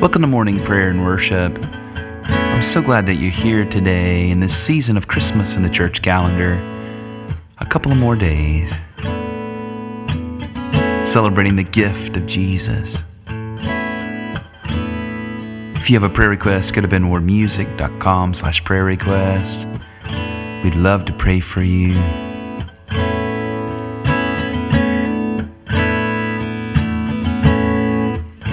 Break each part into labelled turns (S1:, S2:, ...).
S1: Welcome to morning prayer and worship. I'm so glad that you're here today in this season of Christmas in the church calendar. A couple of more days celebrating the gift of Jesus. If you have a prayer request, go to benwardmusic.com slash prayer request. We'd love to pray for you.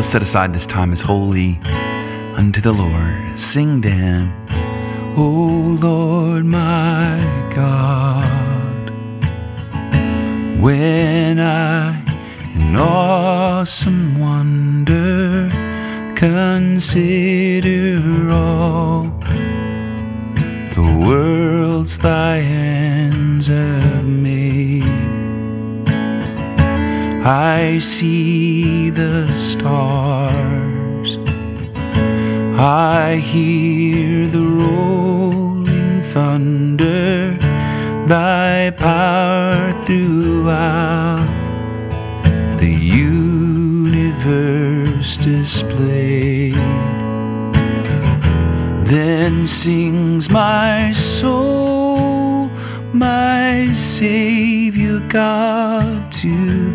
S1: Let's set aside this time as holy unto the Lord. Sing to Him, O Lord my God. When I in awesome wonder consider all the worlds thy hands have made. I see the stars. I hear the rolling thunder, thy power throughout the universe displayed. Then sings my soul, my Savior God, to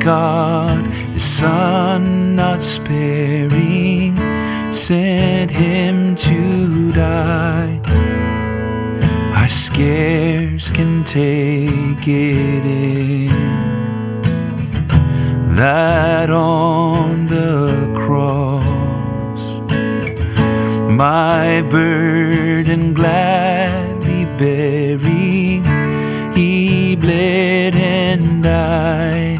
S1: God, His Son, not sparing, sent Him to die, I scarce can take it in. That on the cross my burden gladly bearing, he bled and died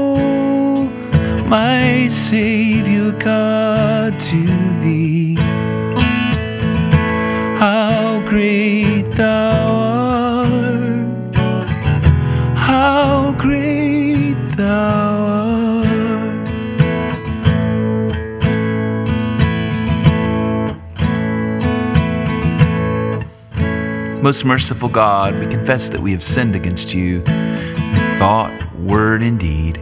S1: my Savior God, to thee. How great thou art, how great thou art. Most merciful God, we confess that we have sinned against you in thought, word, and deed,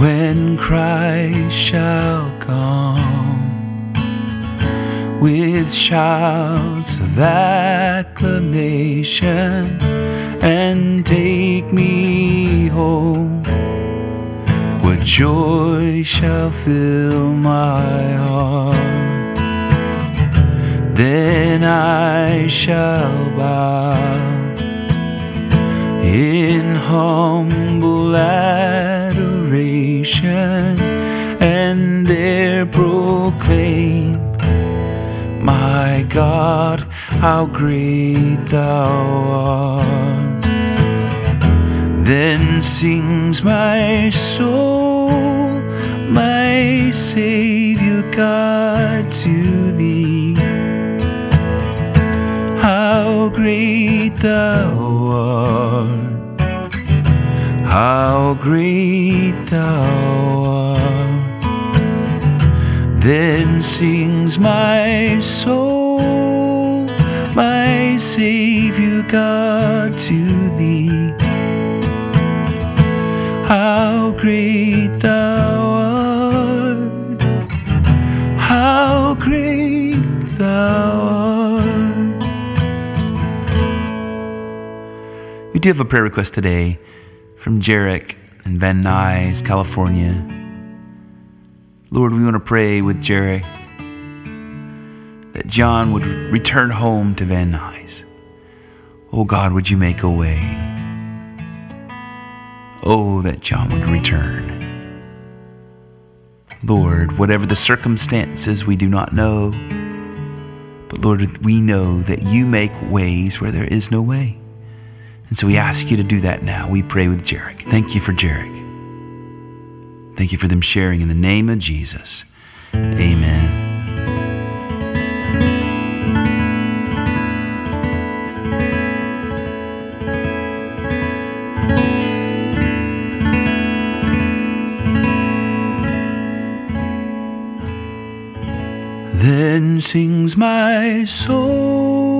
S1: When Christ shall come with shouts of acclamation and take me home. What joy shall fill my heart? Then I shall bow in humble adoration and there proclaim, My God, how great thou art. Then sings my soul, my Savior God, to thee. How great thou art, how great thou art. Then sings my soul, my Savior God, to thee. How great thou art, how great thou art. We do have a prayer request today from Jerick in Van Nuys, California. Lord, we want to pray with Jerick that John would return home to Van Nuys. Oh God, would you make a way? Oh, that John would return. Lord, whatever the circumstances, we do not know. But Lord, we know that you make ways where there is no way. And so we ask you to do that now. We pray with Jerick. Thank you for Jerick. Thank you for them sharing in the name of Jesus. Amen. Then sings my soul,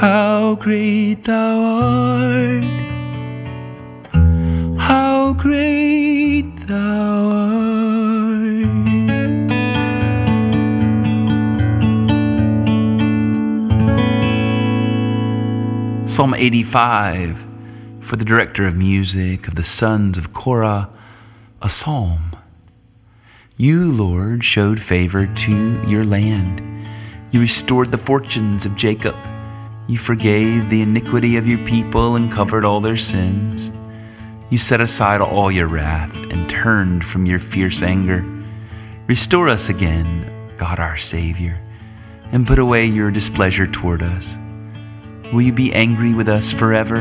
S1: How great thou art, how great thou art. Psalm 85 for the director of music of the sons of Korah, a psalm. You, Lord, showed favor to your land. You restored the fortunes of Jacob. You forgave the iniquity of your people and covered all their sins. You set aside all your wrath and turned from your fierce anger. Restore us again, God our Savior, and put away your displeasure toward us. Will you be angry with us forever?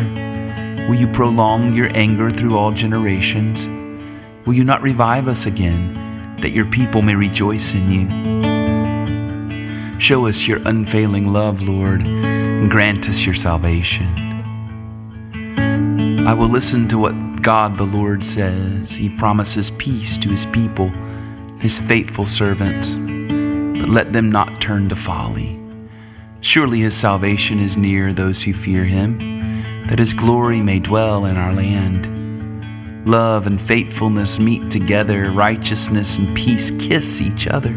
S1: Will you prolong your anger through all generations? Will you not revive us again, that your people may rejoice in you? Show us your unfailing love, Lord, and grant us your salvation. I will listen to what God the Lord says. He promises peace to his people, his faithful servants, but let them not turn to folly. Surely his salvation is near those who fear him, that his glory may dwell in our land. Love and faithfulness meet together, righteousness and peace kiss each other.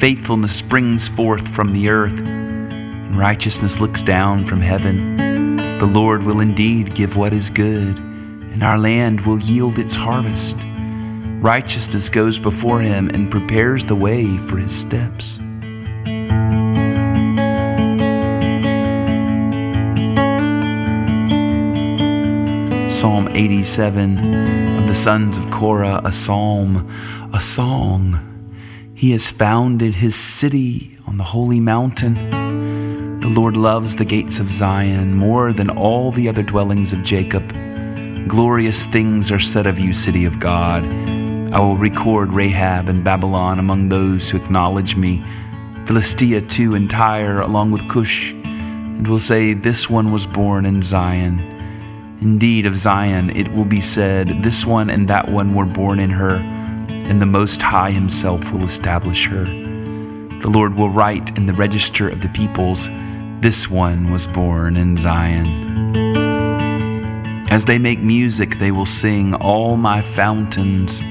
S1: Faithfulness springs forth from the earth, and righteousness looks down from heaven. The Lord will indeed give what is good, and our land will yield its harvest. Righteousness goes before him and prepares the way for his steps. Psalm 87 of the sons of Korah, a psalm, a song. He has founded his city on the holy mountain. The Lord loves the gates of Zion more than all the other dwellings of Jacob. Glorious things are said of you, city of God. I will record Rahab and Babylon among those who acknowledge me, Philistia too and Tyre along with Cush, and will say, This one was born in Zion. Indeed, of Zion it will be said, This one and that one were born in her, and the Most High Himself will establish her. The Lord will write in the register of the peoples, This one was born in Zion. As they make music, they will sing, All my fountains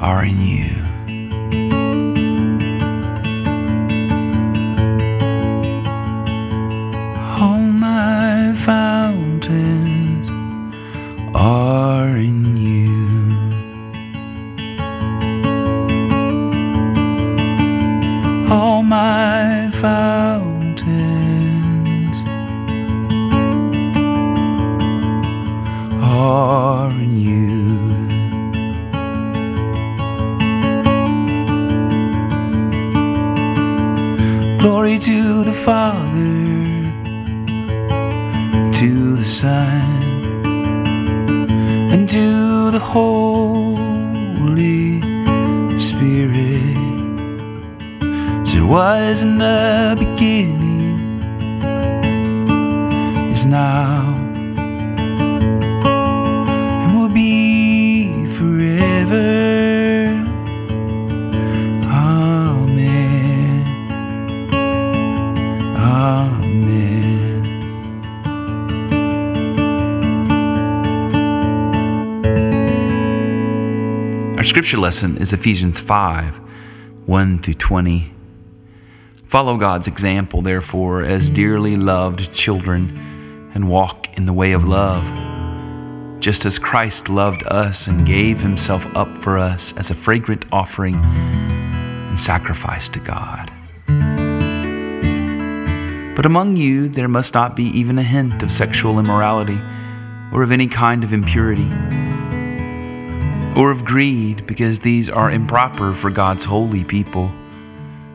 S1: are in you. It was in the beginning, is now, and will be forever. Amen. Amen. Our scripture lesson is Ephesians 5 1 through 20. Follow God's example, therefore, as dearly loved children, and walk in the way of love, just as Christ loved us and gave himself up for us as a fragrant offering and sacrifice to God. But among you there must not be even a hint of sexual immorality, or of any kind of impurity, or of greed, because these are improper for God's holy people.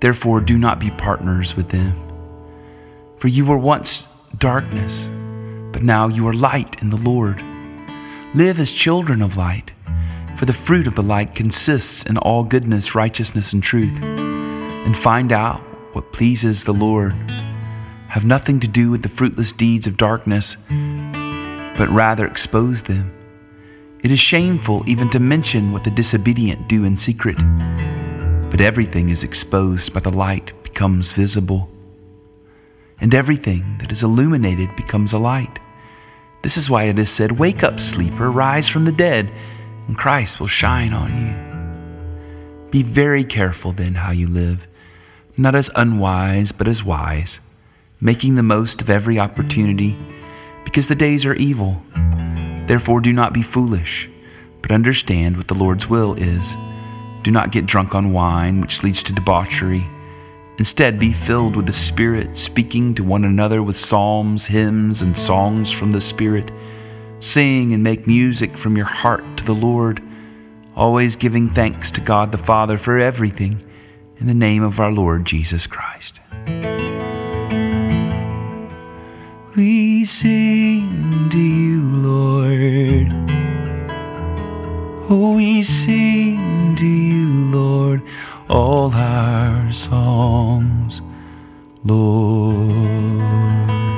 S1: Therefore, do not be partners with them. For you were once darkness, but now you are light in the Lord. Live as children of light, for the fruit of the light consists in all goodness, righteousness, and truth. And find out what pleases the Lord. Have nothing to do with the fruitless deeds of darkness, but rather expose them. It is shameful even to mention what the disobedient do in secret but everything is exposed by the light becomes visible. And everything that is illuminated becomes a light. This is why it is said, Wake up, sleeper, rise from the dead, and Christ will shine on you. Be very careful then how you live, not as unwise, but as wise, making the most of every opportunity, because the days are evil. Therefore, do not be foolish, but understand what the Lord's will is. Do not get drunk on wine, which leads to debauchery. Instead, be filled with the Spirit, speaking to one another with psalms, hymns, and songs from the Spirit. Sing and make music from your heart to the Lord, always giving thanks to God the Father for everything in the name of our Lord Jesus Christ. We sing to you, Lord. Oh, we sing to you, Lord, all our songs, Lord.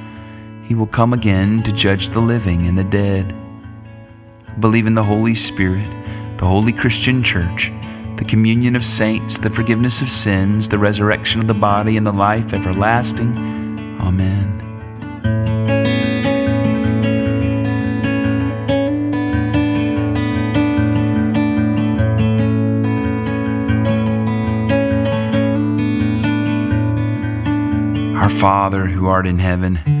S1: He will come again to judge the living and the dead. Believe in the Holy Spirit, the holy Christian church, the communion of saints, the forgiveness of sins, the resurrection of the body, and the life everlasting. Amen. Our Father who art in heaven,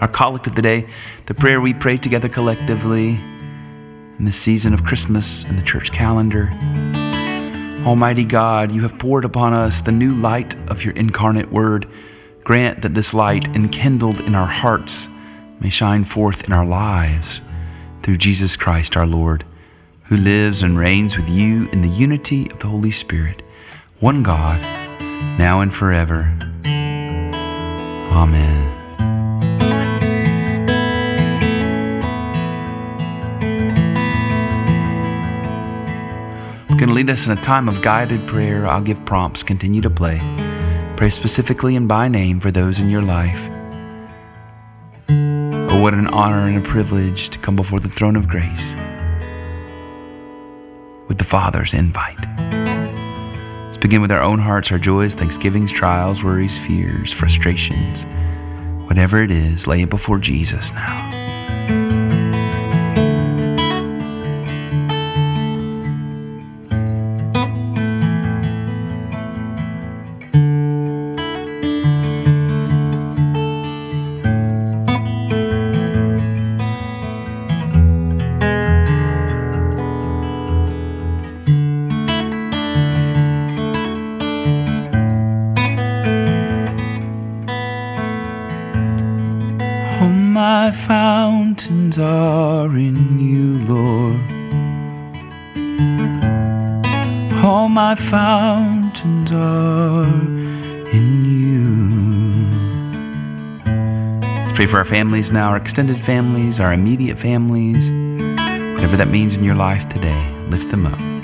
S1: Our collect of the day, the prayer we pray together collectively in the season of Christmas and the church calendar. Almighty God, you have poured upon us the new light of your incarnate word. Grant that this light, enkindled in our hearts, may shine forth in our lives through Jesus Christ our Lord, who lives and reigns with you in the unity of the Holy Spirit, one God, now and forever. Amen. To lead us in a time of guided prayer. I'll give prompts. Continue to play. Pray specifically and by name for those in your life. Oh, what an honor and a privilege to come before the throne of grace with the Father's invite. Let's begin with our own hearts, our joys, thanksgivings, trials, worries, fears, frustrations. Whatever it is, lay it before Jesus now. My fountains are in you, Lord. All my fountains are in you. Let's pray for our families now, our extended families, our immediate families. Whatever that means in your life today, lift them up.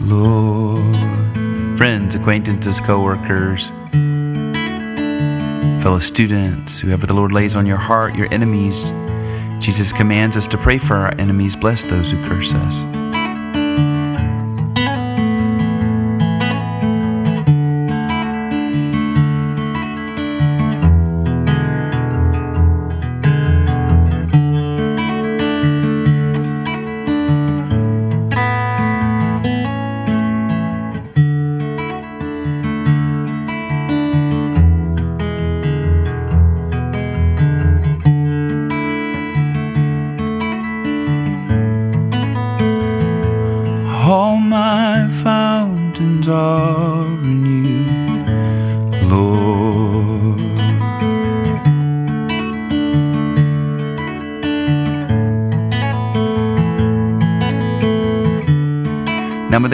S1: Lord. Friends, acquaintances, co workers, fellow students, whoever the Lord lays on your heart, your enemies. Jesus commands us to pray for our enemies, bless those who curse us.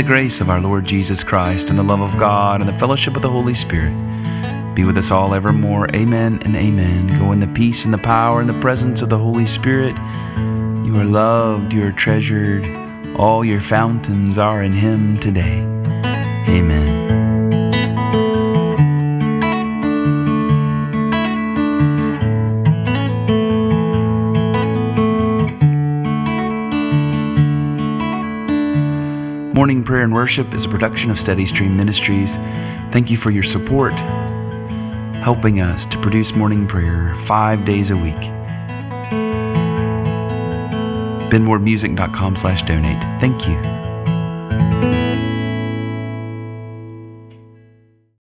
S1: The grace of our Lord Jesus Christ and the love of God and the fellowship of the Holy Spirit be with us all evermore. Amen and amen. Go in the peace and the power and the presence of the Holy Spirit. You are loved, you are treasured. All your fountains are in Him today. Amen. Morning Prayer and Worship is a production of Steady Stream Ministries. Thank you for your support, helping us to produce morning prayer five days a week benwardmusic.com slash donate. Thank you.